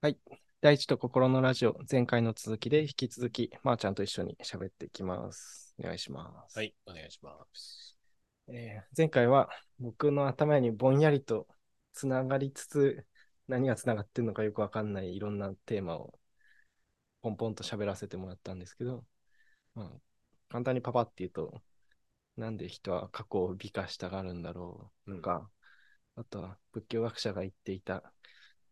はい。大地と心のラジオ、前回の続きで引き続き、まー、ちゃんと一緒に喋っていきます。お願いします。はい、お願いします。えー前回は僕の頭にぼんやりとつながりつつ、何がつながってるのかよくわかんないいろんなテーマをポンポンと喋らせてもらったんですけど、まあ、簡単にパパって言うと、なんで人は過去を美化したがるんだろうとか、あとは仏教学者が言っていた、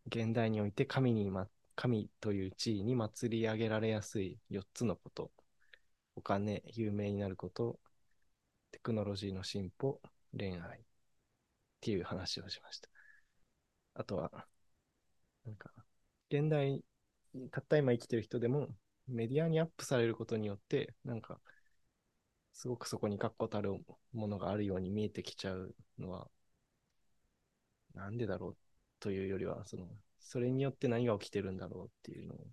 現代において神に、ま、神という地位に祭り上げられやすい4つのこと、お金、有名になること、テクノロジーの進歩、恋愛。っていう話をしました。あとは、なんか、現代、たった今生きてる人でもメディアにアップされることによって、なんか、すごくそこに確固たるものがあるように見えてきちゃうのは、なんでだろうというよりは、その、それによって何が起きてるんだろうっていうのを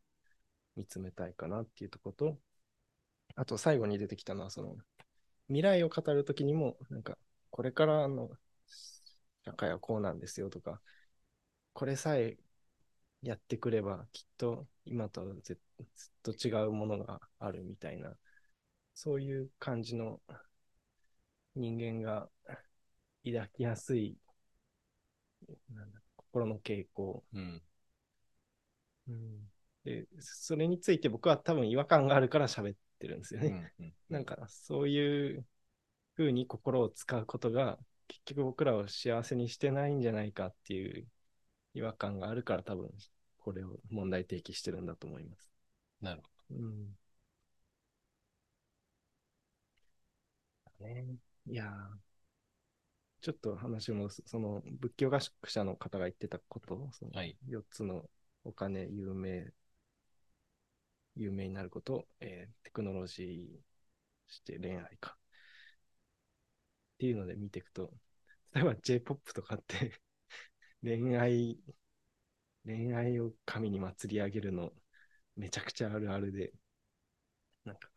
見つめたいかなっていうところと、あと最後に出てきたのは、その、未来を語るときにも、なんか、これからの社会はこうなんですよとか、これさえやってくれば、きっと今とはずずっと違うものがあるみたいな、そういう感じの人間が抱きやすい、なんだ心の傾向、うん。で、それについて僕は多分違和感があるから喋ってるんですよね。うん。うんなんかそういう風に心を使うことが結局僕らを幸せにしてないんじゃないかっていう違和感があるから多分これを問題提起してるんだと思います。なるほうん。ね、いやーちょっと話もその仏教学者の方が言ってたこと、そのど。はい。4つのお金、有名、有名になること、えーテクノロジー、そして恋愛か。っていうので見ていくと、例えば J-POP とかって恋愛、恋愛を神に祭り上げるのめちゃくちゃあるあるで、なんか、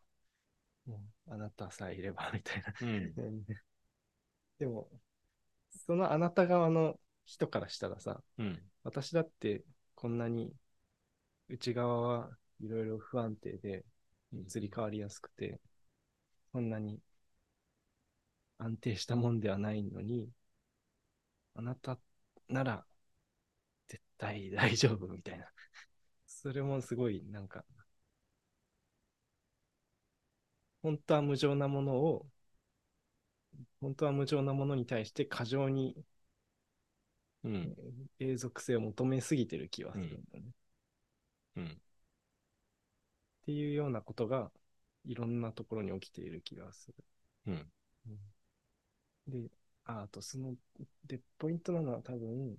もうあなたさえいればみたいな。うん。でも、そのあなた側の人からしたらさ、うん。私だってこんなに内側はいろいろ不安定で移り変わりやすくて、そんなに安定したもんではないのに、あなたなら絶対大丈夫みたいな。それもすごいなんか、本当は無情なものを、本当は無情なものに対して過剰にうん。永続性を求めすぎてる気はするんだね。うん。っていうようなことがいろんなところに起きている気がする。うん。で、ああとその、で、ポイントなのは多分、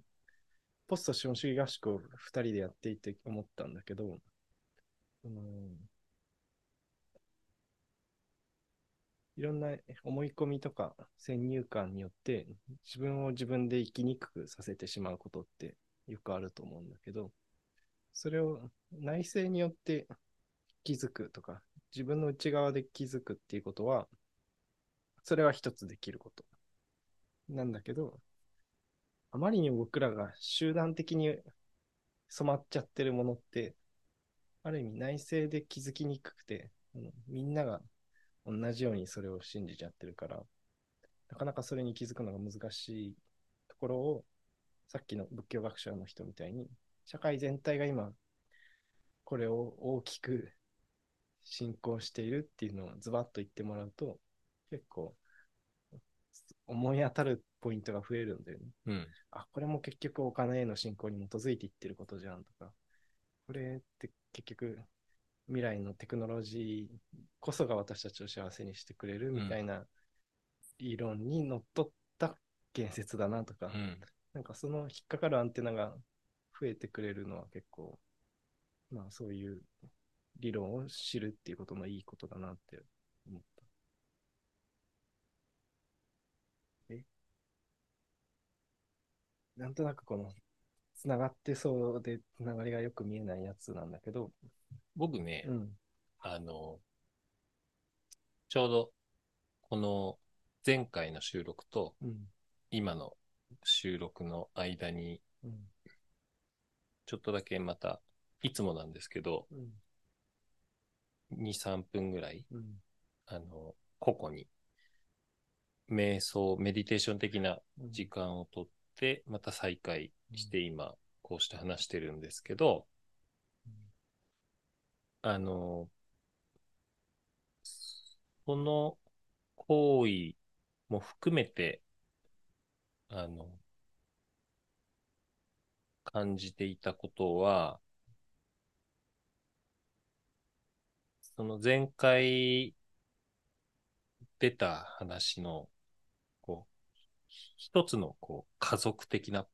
ポスト資本主義合宿を2人でやっていて思ったんだけど、そのいろんな思い込みとか先入観によって自分を自分で生きにくくさせてしまうことってよくあると思うんだけど、それを内省によって気づくとか、自分の内側で気づくっていうことは、それは一つできること。なんだけど、あまりに僕らが集団的に染まっちゃってるものって、ある意味内省で気づきにくくて、みんなが同じようにそれを信じちゃってるから、なかなかそれに気づくのが難しいところを、さっきの仏教学者の人みたいに、社会全体が今、これを大きく進行しているっていうのをズバッと言ってもらうと、結構思い当たるポイントが増えるんだよね。うん。あ、これも結局お金への進行に基づいていってることじゃんとか、これって結局未来のテクノロジーこそが私たちを幸せにしてくれるみたいな理論にのっとった言説だなとか、うん。なんかその引っかかるアンテナが増えてくれるのは結構、まあそういう理論を知るっていうことのいいことだなって思った。え？なんとなくこの、つながってそうで、つながりがよく見えないやつなんだけど、僕ね、うん。あの、ちょうど、この前回の収録とうん。今の収録の間に、うん。ちょっとだけまたいつもなんですけど、うん。2、3分ぐらい、うん。あの、個々に、瞑想、メディテーション的な時間をとって、また再開して今、こうして話してるんですけど、あの、この行為も含めて、あの、感じていたことは、その前回出た話の、こう、一つのこう家族的な。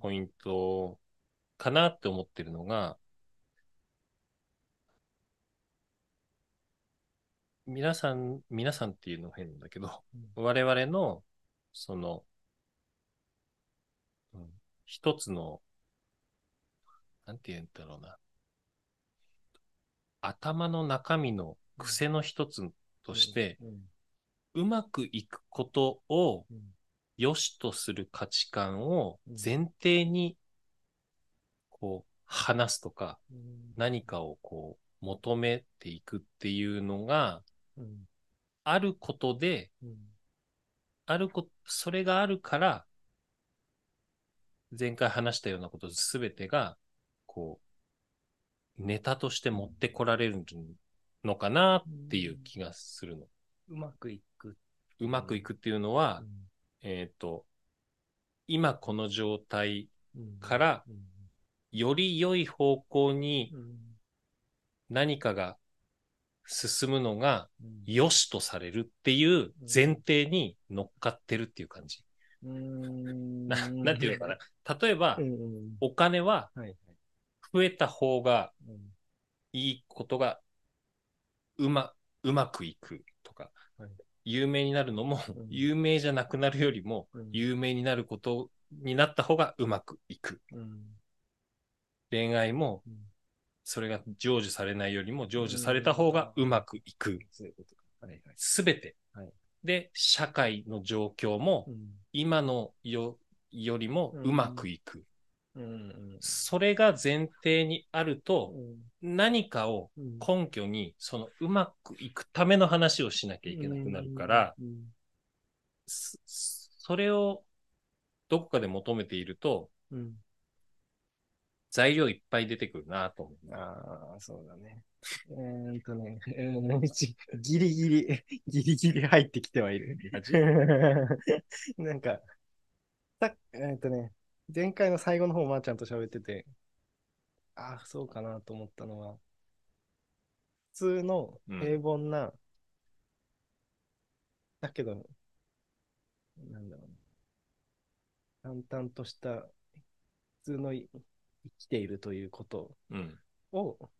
ポイントかなって思ってるのが、皆さん、皆さんっていうの変だけど、我々の、その、うん一つの、なんて言うんだろうな。頭の中身の癖の一つとして、うまくいくことをうん。良しとする価値観をうん前提に、こう、話すとか、うん。何かをこう、求めていくっていうのが、うん。あることで、うん。あるこ、それがあるから、前回話したようなことすべてが、こう、ネタとして持ってこられるのかなっていう気がするの。うまくいく。うまくいくっていうのは、うんえっ、と、今この状態うん。からうん。より良い方向にうん。何かが進むのがうん。良しとされるっていう前提に乗っかってるっていう感じ。ん。ななんていうのかな。例えばお金は。増えた方がうん。いいことがうま、うまくいくとか、はい有名になるのも、うん。有名じゃなくなるよりも、うん。有名になることになった方がうまくいく。うん。恋愛もうん。それが成就されないよりも成就された方がうまくいく。すべて。はい。で、社会の状況もうん。今のよよりもうまくいく。うんうんそれが前提にあると、何かをうん根拠に、そのうまくいくための話をしなきゃいけなくなるから、うんそそれをどこかで求めていると、うん材料いっぱい出てくるなと思う。ああ、そうだね。えーっとね、えーちギリギリ、ギリギリ入ってきてはいる。なんか、さえーっとね、前回の最後の方、まーちゃんと喋ってて、ああ、そうかなと思ったのは、普通の平凡な、だけど、なんだろうな、淡々とした、普通のい生きているということうん。を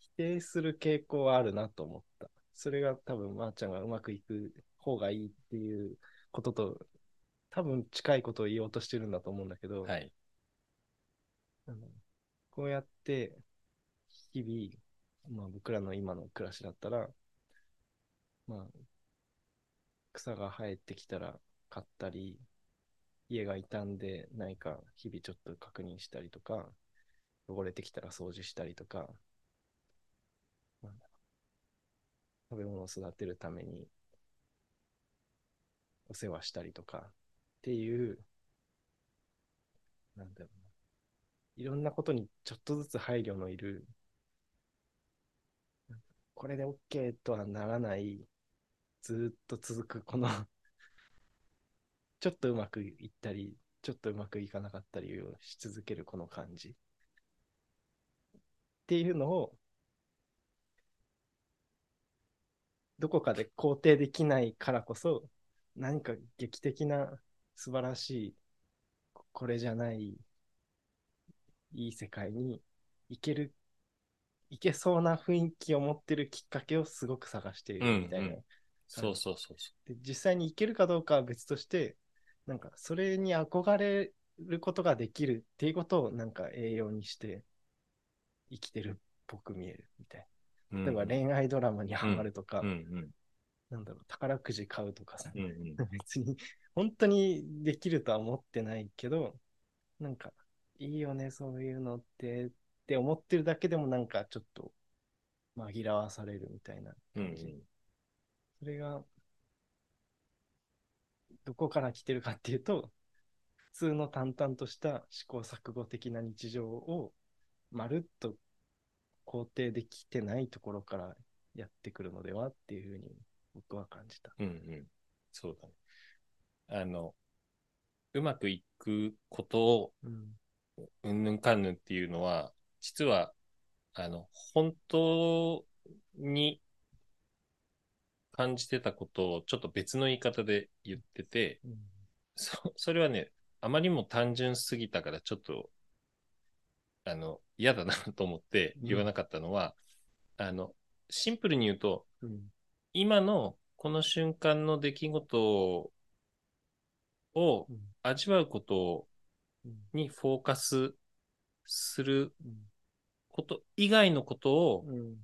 否定する傾向はあるなと思った。それが多分、まーちゃんがうまくいく方がいいっていうことと、多分近いことを言おうとしてるんだと思うんだけど、はい。あのこうやって日々、まあ、僕らの今の暮らしだったら、まあ、草が生えてきたら買ったり、家が傷んでないか日々ちょっと確認したりとか、汚れてきたら掃除したりとか、食べ物を育てるためにお世話したりとかっていう、なんだろうな。いろんなことにちょっとずつ配慮のいる、これで OK とはならない、ずっと続くこのちょっとうまくいったり、ちょっとうまくいかなかったりをし続けるこの感じ。っていうのを、どこかで肯定できないからこそ、何か劇的な素晴らしい、ここれじゃない、いい世界に行ける、行けそうな雰囲気を持ってるきっかけをすごく探しているみたいな。うんうんそうそうそうそで実際に行けるかどうかは別として、なんかそれに憧れることができるっていうことをなんか栄養にして生きてるっぽく見えるみたいな。う。例えばうん恋愛ドラマにハマるとか、うんなんだろう、宝くじ買うとかさ、うんうん 別に本当にできるとは思ってないけど、なんかいいよね、そういうのってっって思ってるだけでもなんかちょっと紛らわされるみたいなうん感じ。それが、どこから来てるかっていうと、普通の淡々とした試行錯誤的な日常をまるっと肯定できてないところからやってくるのではっていうふうに僕は感じた。うんうん。そうだね。あの、うまくいくことを、うん。うんぬんかんぬんっていうのは、実は、あの、本当に感じてたことをちょっと別の言い方で言ってて、そ、それはね、あまりにも単純すぎたからちょっと、あの、嫌だなと思って言わなかったのは、あの、シンプルに言うと、うん。今のこの瞬間の出来事をうん味わうことうんにフォーカスするうんこと以外のことを、うん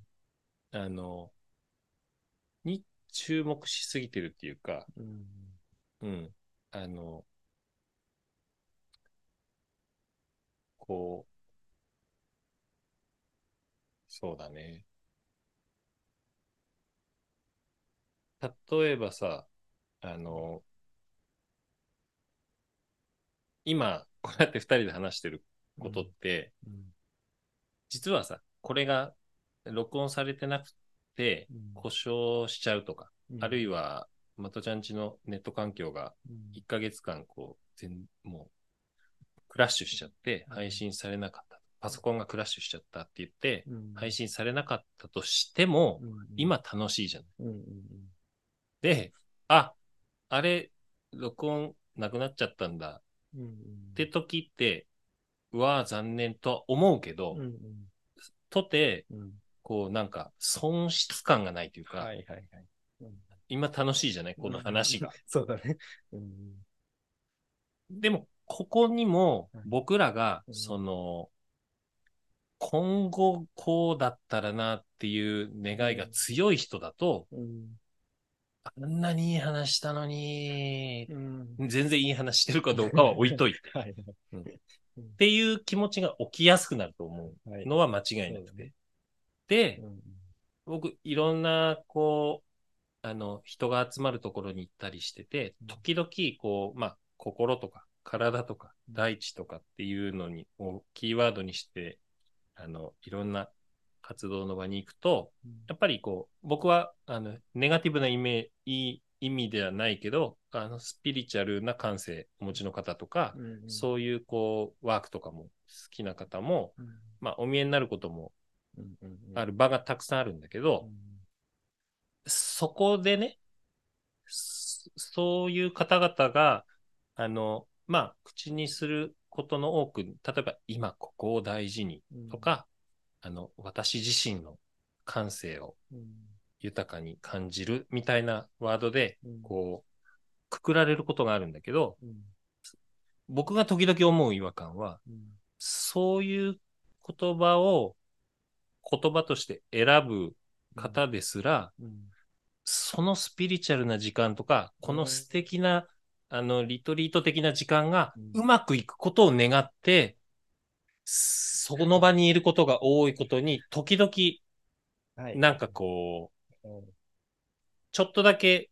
あの、に注目しすぎてるっていうか、うんうん。あの、こう、そうだね。例えばさ、あの、今、こうやって二人で話してることって、うん。実はさ、これが録音されてなくてうん。故障しちゃうとか、あるいは、は、まとちゃんちのネット環境がうん。1ヶ月間、こう、全、もう、クラッシュしちゃって、うん。配信されなかった。パソコンがクラッシュしちゃったって言って、うん。配信されなかったとしても、うん。今楽しいじゃん。うんうん。で、あ、あれ、録音なくなっちゃったんだうんうん。って時って、うわー残念とは思うけど、うんうん。とて、うん。こうなんか損失感がないというか、はいはいはい。うん。今楽しいじゃない？この話が。そうだね。うんでも、ここにもはい。僕らが、うん。その、今後こうだったらなっていう願いが強い人だと、うんあんなにいい話したのに、うん。全然いい話してるかどうかは置いといて。はいはい。っていう気持ちが起きやすくなると思はい。うのは間違いなくて。で、うん。僕、いろんな、こう、あの、人が集まるところに行ったりしてて、時々、こう、まあ、心とか、体とか、大地とかっていうのに、をキーワードにして、あの、いろんな活動の場に行くと、やっぱりこう、僕は、あの、ネガティブな意味、いい意味ではないけど、あの、スピリチュアルな感性お持ちの方とか、うんそういう、こう、ワークとかも好きな方も、うん。まあ、お見えになることもうんうんうん。ある場がたくさんあるんだけど、そこでね、そそういう方々が、あの、まあ、口にすることの多く、例えば今ここを大事にうん。とか、あの、私自身の感性をうん。豊かに感じるみたいなワードで、うん。こう、くくられることがあるんだけど、うん。僕が時々思う違和感は、うん。そういう言葉を言葉として選ぶ方ですら、うん。そのスピリチュアルな時間とか、この素敵な、あの、リトリート的な時間がうん。うまくいくことを願って、その場にいることが多いことに、時々、はい。なんかこう、うん。ちょっとだけ、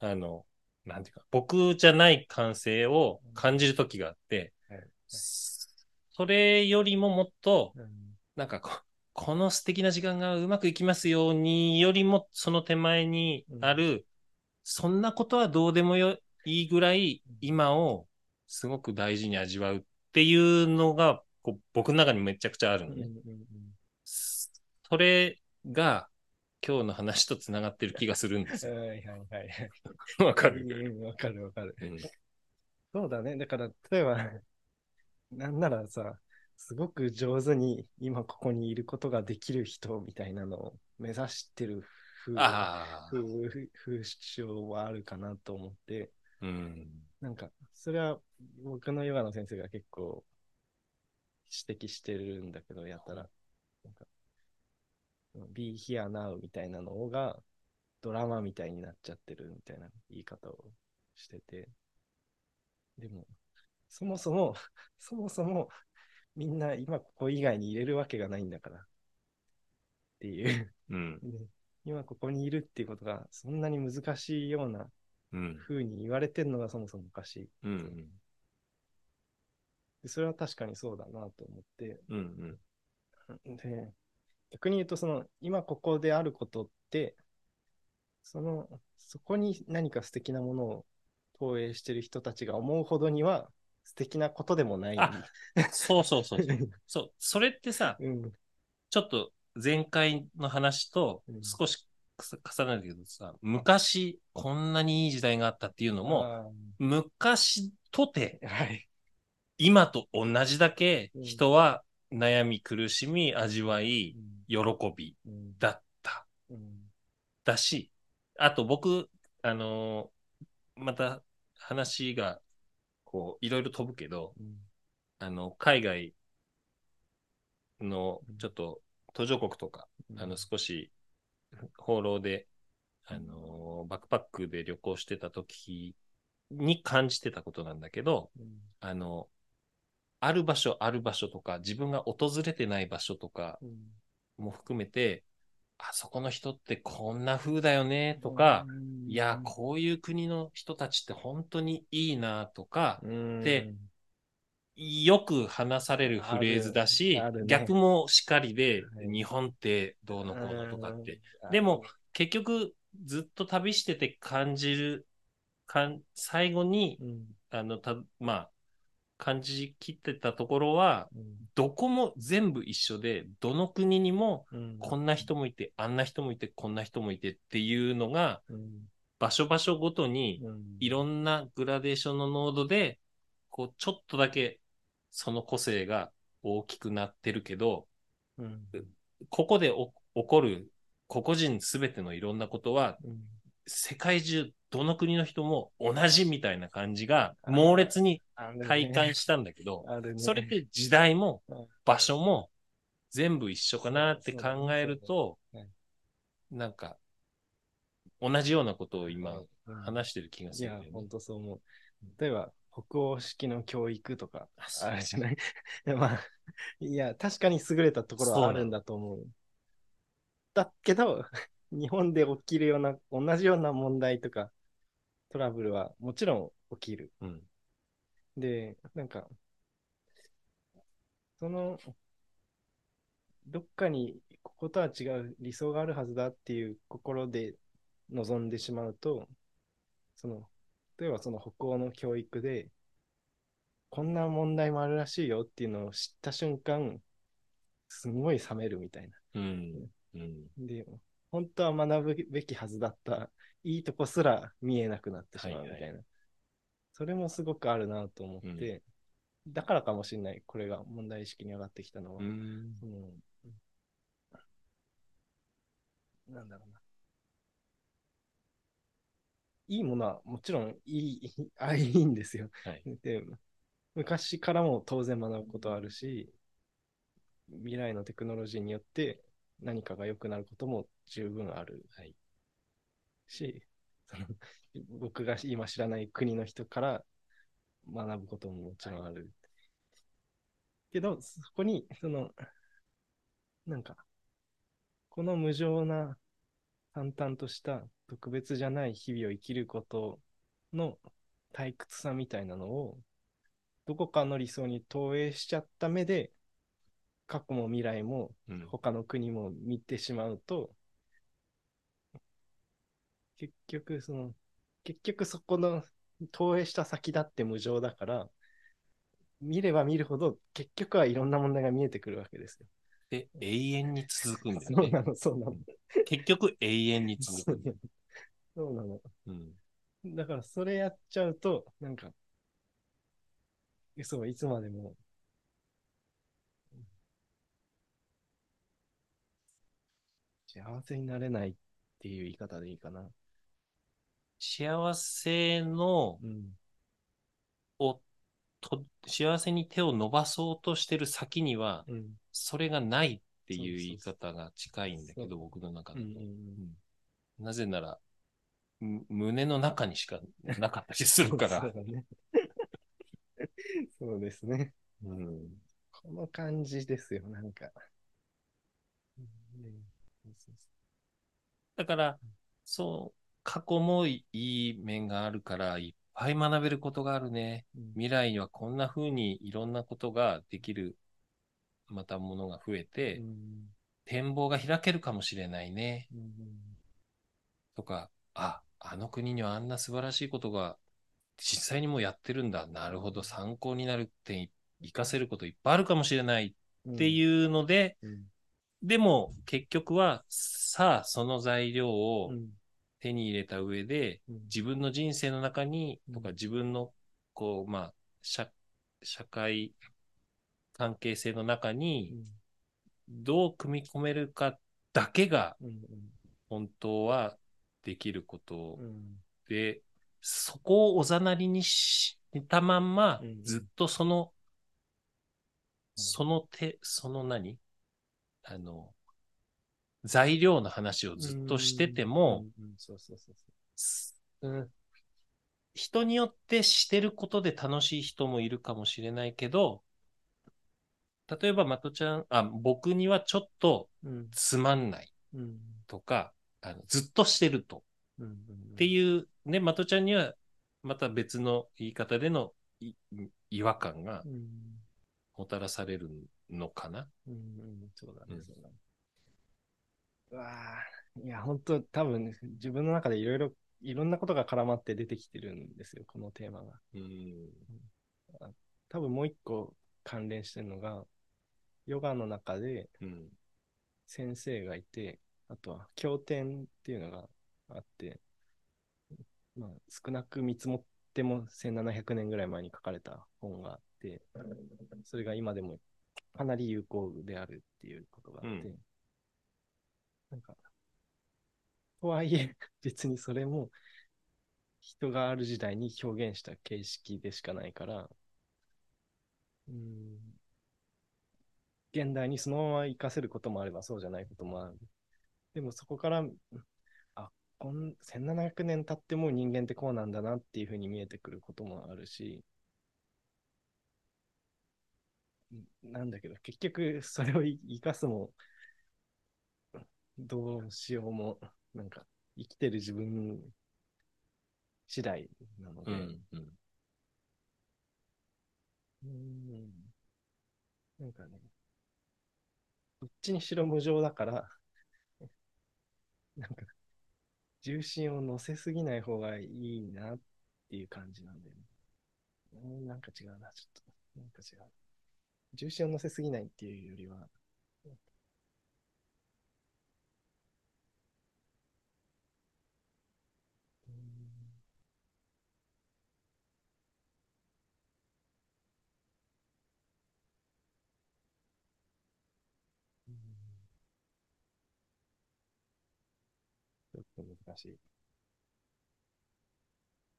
あの、なんていうか、僕じゃない感性を感じる時があって、はい。それよりももっと、うん。なんかこう、この素敵な時間がうまくいきますように、よりもその手前にある、そんなことはどうでもよいいぐらい、今をすごく大事に味わうっていうのが、こう僕の中にめちゃくちゃあるのね。それが、今日の話と繋がってる気がするんですよ。はいはいはい。わかる、うんわかるわかる。うんそうだね。だから、例えば、なんならさ、すごく上手に今ここにいることができる人みたいなのを目指してる風潮はあるかなと思って、うん。なんか、それは僕のヨガの先生が結構指摘してるんだけど、やったら、なんか、be here now みたいなのがドラマみたいになっちゃってるみたいな言い方をしてて、でも、そもそも、そもそもみんな今ここ以外に入れるわけがないんだから。っていう。うん。で今ここにいるっていうことがそんなに難しいようなうん。風に言われてるのがそもそもおかしい。うん。でそれは確かにそうだなと思って。うん。うん。で、逆に言うと、その、今ここであることって、その、そこに何か素敵なものを投影してる人たちが思うほどには素敵なことでもない。あそうそうそう そう。それってさ、うん。ちょっと前回の話とうん少し重なるけどさ、昔こんなにいい時代があったっていうのも、あ昔とてーはい。今と同じだけうん。人は悩み苦しみ味わい喜びうん。だった。うんだし、あと僕、あのーまた話がこういろいろ飛ぶけど、うん。あの、海外のちょっと途上国とか、あの、少し放浪で、あのーバックパックで旅行してた時に感じてたことなんだけど、うん。あの、ある場所ある場所とか、自分が訪れてない場所とかうんも含めて、あそこの人ってこんな風だよねとか、うん。いや、こういう国の人たちって本当にいいなとか、うん。でよく話されるフレーズだし、ね。逆もしかりで、はい。日本ってどうのこうのとかって。うん。でも、結局、ずっと旅してて感じる、かん最後に、うん。あの、た、まあ、感じきってたところは、うん。どこも全部一緒で、どの国にもうん。こんな人もいて、あんな人もいて、こんな人もいてっていうのが、うん。場所場所ごとに、うん。いろんなグラデーションの濃度で、こう、ちょっとだけその個性が大きくなってるけど、うん。ここでお起こる個々人すべてのいろんなことは、うん。世界中どの国の人も同じみたいな感じが猛烈に体感したんだけど、あるね。それって時代もうん。場所も全部一緒かなって考えるとなんか同じようなことを今うん話してる気がいやするんだよ、ね。本。当そう思う。例えば、北欧式の教育とかあそう。あるじゃない？い やまあ、いや、確かに優れたところはあるんだと思う。だけど、日本で起きるような、同じような問題とか、トラブルはもちろん起きる。うん。で、なんか、その、どっかにこことは違う理想があるはずだっていう心で望んでしまうと、その、例えばその北欧の教育で、こんな問題もあるらしいよっていうのを知った瞬間、すごい冷めるみたいな。うん。うん。で、本当は学ぶべきはずだった、いいとこすら見えなくなってしまうみたいな。はいはそれもすごくあるなと思って、だからかもしれない、これが問題意識に上がってきたのは。うん。なんだろうな。いいものはもちろんいい、あいいんですよ。はい。で、昔からも当然学ぶことあるし、未来のテクノロジーによって何かが良くなることも十分あるはい。し、その僕が今知らない国の人から学ぶことももちろんある。けど、そこに、その、なんか、この無情な淡々とした特別じゃない日々を生きることの退屈さみたいなのを、どこかの理想に投影しちゃった目で、過去も未来もうん。他の国も見てしまうと、結局、その、結局そこの投影した先だって無常だから、見れば見るほど結局はいろんな問題が見えてくるわけですよ。で、永遠に続くんだよね。そうなの、そうなの。結局永遠に続く。そうなの。うん。だからそれやっちゃうと、なんか、そう、いつまでも、幸せになれないっていう言い方でいいかな。幸せの、うん。を、と、幸せに手を伸ばそうとしてる先には、うん。それがないっていう言いそう方が近いんだけそうど、僕の中で。うんうんうんなぜなら、む胸の中にしかなかったりするから そう。だね。そうですね。うん。この感じですよ、なんか。うんだから、そう、過去もいい面があるから、いっぱい学べることがあるね。未来にはこんな風にいろんなことができる、またものが増えて、うん。展望が開けるかもしれないね。うん。とか、あ、あの国にはあんな素晴らしいことが実際にもうやってるんだ。なるほど、参考になるって活かせることいっぱいあるかもしれない。っていうので、うん。でも結局は、さあ、その材料をうん手に入れた上で、うん。自分の人生の中に、うん。とか自分の、こう、まあ、社、社会関係性の中うに、ん。どう組み込めるかだけが、うん本当はできることうん。で、そこをおざなりにしたまんまうん、ずっとその、うん。その手、その何？あの、材料の話をずっとしてても、人によってしてることで楽しい人もいるかもしれないけど、例えば、まとちゃん、あ、僕にはちょっとう。うんつまんないうんとか、あのずっとしてると。うんっていう、ね、まとちゃんには、また別の言い方でのい違和感がうんもたらされるのかな。うんうんそうだうん、ねそうだね。うわあいや、本当多分、自分の中でいろいろ、いろんなことが絡まって出てきてるんですよ、このテーマが。うん。多分もう一個関連してるのが、ヨガの中でうん。先生がいて、あとは経典っていうのがあって、まあ、少なく見積もっても1700年ぐらい前に書かれた本があって、それが今でもかなり有効であるっていうことがあって、うんなんか、とはいえ、別にそれも人がある時代に表現した形式でしかないから、うん現代にそのまま活かせることもあればそうじゃないこともある。でもそこから、あ、こん1700年経っても人間ってこうなんだなっていうふうに見えてくることもあるし、なんだけど、結局それを生かすも、どうしようも、なんか生きてる自分次第なので、うん。うん。なんかね、どっちにしろ無常だから、なんか、重心を乗せすぎない方がいいなっていう感じなんだよね。うんなんか違うな、ちょっと。なんか違う。重心を乗せすぎないっていうよりは、うんうんちょっし。い。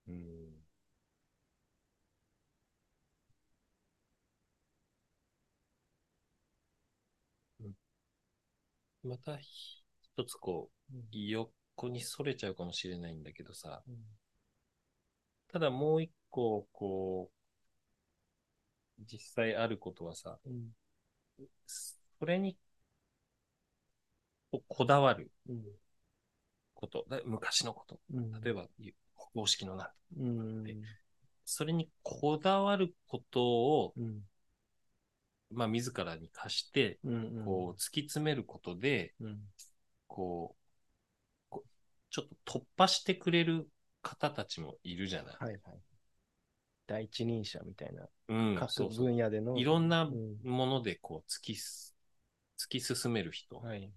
うん。また一つこう、横にそれちゃうかもしれないんだけどさ、うん。ただもう一個、こう、実際あることはさ、うん。それにここだわる。うんこと、だ昔のこと、うん例えば公式のな、うんそれにこだわることを、うんまあ自らに課して、うんこう突き詰めることで、うんこう、ちょっと突破してくれる方たちもいるじゃない。はいはい。第一人者みたいな、うん、各そうそう。分野での。いろんなうんものでこう突きす、突き進める人。はい。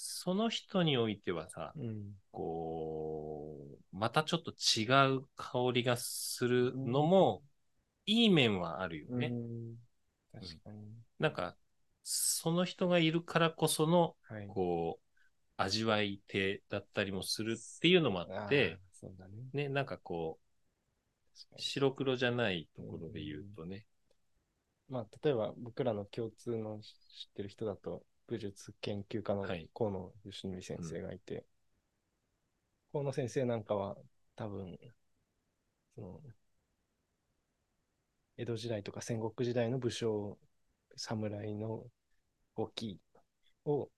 その人においてはさ、うん。こう、またちょっと違う香りがするのも、いい面はあるよね。うん確かに。なんか、その人がいるからこその、はい。こう、味わい手だったりもするっていうのもあって、ね。ね、なんかこう、白黒じゃないところで言うとね。まあ、例えば僕らの共通の知ってる人だと、武術研究家のはい。河野義則先生がいて、河野先生なんかは多分、その、江戸時代とか戦国時代の武将侍の動きを、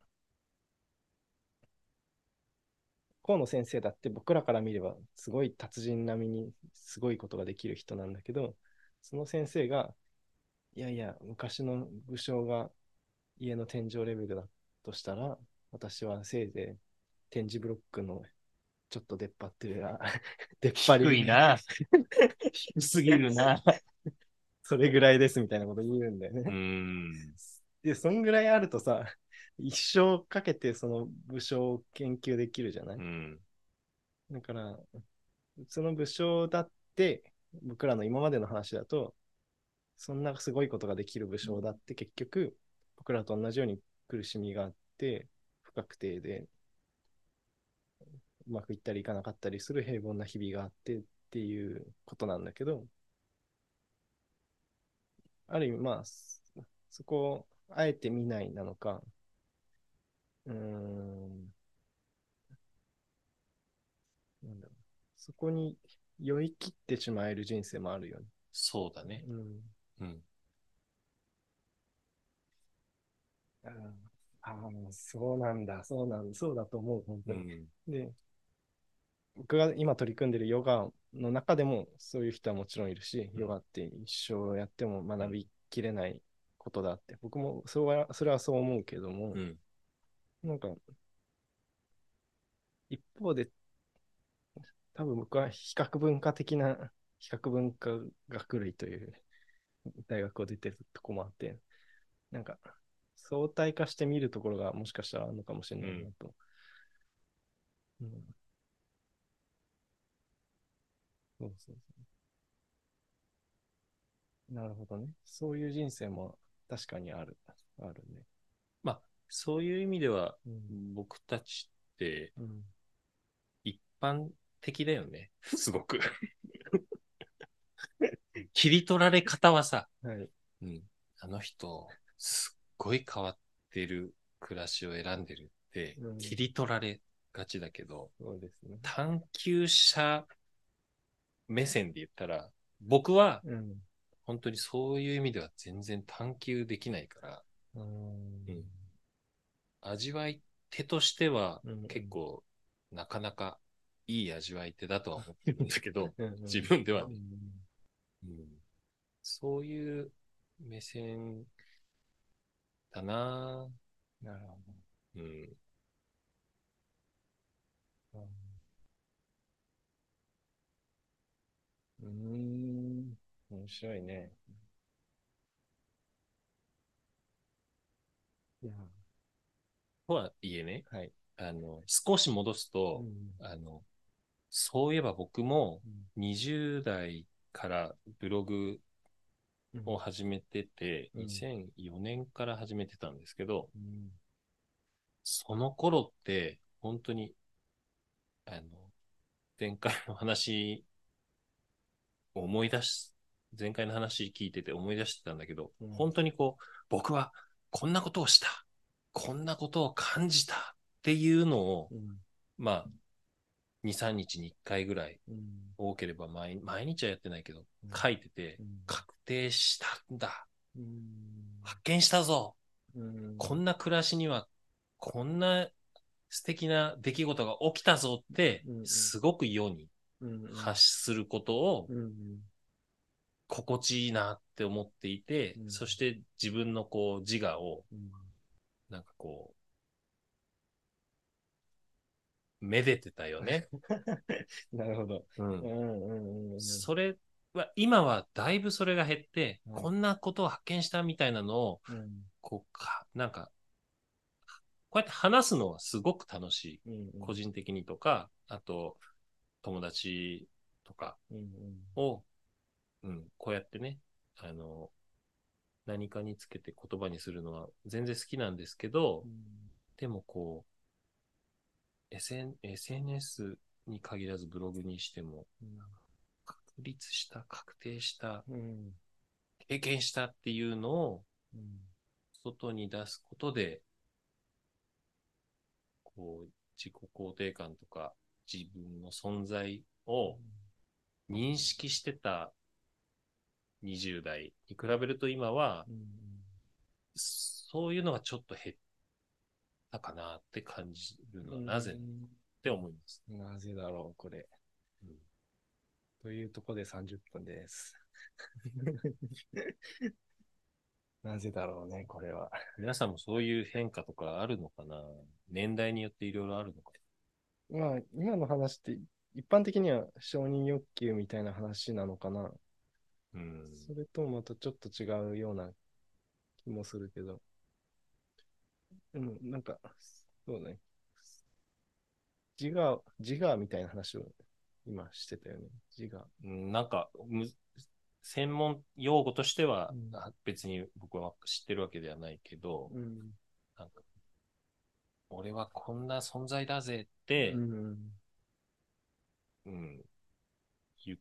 河野先生だって僕らから見ればすごい達人並みにすごいことができる人なんだけど、その先生が、いやいや、昔の武将が家の天井レベルだとしたら、私はせいぜい展示ブロックのちょっと出っ張ってる、あ 出っ張り。低いな。低すぎるな。それぐらいですみたいなこと言うんだよね。うん。で、そんぐらいあるとさ、一生かけてその武将を研究できるじゃない、うん。だから、その武将だって、僕らの今までの話だと、そんなすごいことができる武将だって結局、僕らと同じように苦しみがあって、不確定で、うまくいったりいかなかったりする平凡な日々があってっていうことなんだけど、ある意味、まあ、そそこをあえて見ないなのか、うーん、なんだろう。そこに酔い切ってしまえる人生もあるよね。そうだね。うん。うん。ああ、そうなんだ、そうなんだ、そうだと思う、本当に。うん。で、僕が今取り組んでるヨガの中でもそういう人はもちろんいるし、ヨガって一生やっても学びきれないことだって、僕もそれはそれはそう思うけども、うん。なんか、一方で、多分僕は比較文化的な、比較文化学類という大学を出てるとこもあって、なんか、相対化して見るところがもしかしたらあるのかもしれないなと。うん。そうそうそう。なるほどね。そういう人生も確かにある。あるね。まあ、そういう意味では、うん。僕たちってうん一般的だよね。すごく。切り取られ方はさ、はい。うん、あの人、すっごい変わってる暮らしを選んでるってうん、切り取られがちだけど、そうですね。探求者目線で言ったら、僕はうん。本当にそういう意味では全然探求できないから、うん。うん。味わい手としてはうん。結構なかなかいい味わい手だとは思ってるんだけど、うん。自分ではね、うん。うん。そういう目線だななるほぁうん。ど。うん。うーん。面白いね。いや、とはいえね、はい。あの、少し戻すと、あの、そういえば僕も20代からブログうんを始めてて、うん。2004年から始めてたんですけど、うん。その頃って、本当に、あの、前回の話を思い出し、前回の話聞いてて思い出してたんだけど、うん。本当にこう、僕はこんなことをした、こんなことを感じたっていうのを、うん。まあ、2、3日に1回ぐらい、うん。多ければ毎毎日はやってないけど、うん。書いててう、ん。確定したんだ、うん。発見したぞ、うん。こんな暮らしには、こんな素敵な出来事が起きたぞってすごく世にうん発することをうん。心地いいなって思っていて、うん。そして自分のこう自我を、うん。なんかこう、めでてたよね。なるほど。うん。うんうんうんそれは、今はだいぶそれが減って、うん。こんなことを発見したみたいなのを、うん。こうか、なんか、こうやって話すのはすごく楽しい。うん個人的にとか、あと、友達とかうんを、うん、こうやってね、あの、何かにつけて言葉にするのは全然好きなんですけど、でもこう、SN、SNS に限らずブログにしても、確立した、確定した、うん経験したっていうのをうん外に出すことで、こう、自己肯定感とか自分の存在を認識してた20代に比べると今はうん。そういうのがちょっと減ったかなって感じるのはなぜっうんて思います。なぜだろう、これ。うんというとこで30分です。なぜだろうね、これは。皆さんもそういう変化とかあるのかな？年代によっていろいろあるのかまあ、今の話って、一般的には承認欲求みたいな話なのかな。うん。それともまたちょっと違うような気もするけど。うん、なんか、そうね。自我、自我みたいな話を今してたよね。自我。うんなんか、む専門用語としてはうんあ別に僕は知ってるわけではないけど、うん。なんか俺はこんな存在だぜって、うん。うん、いう、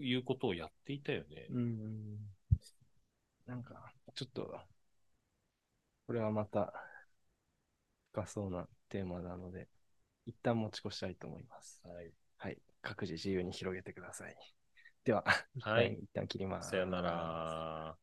いうことをやっていたよね。うん。なんか、ちょっと、これはまた深そうなテーマなので、一旦持ち越したいと思います。はい。はい。各自自由に広げてください。では、はい一旦 一旦切ります。さよなら。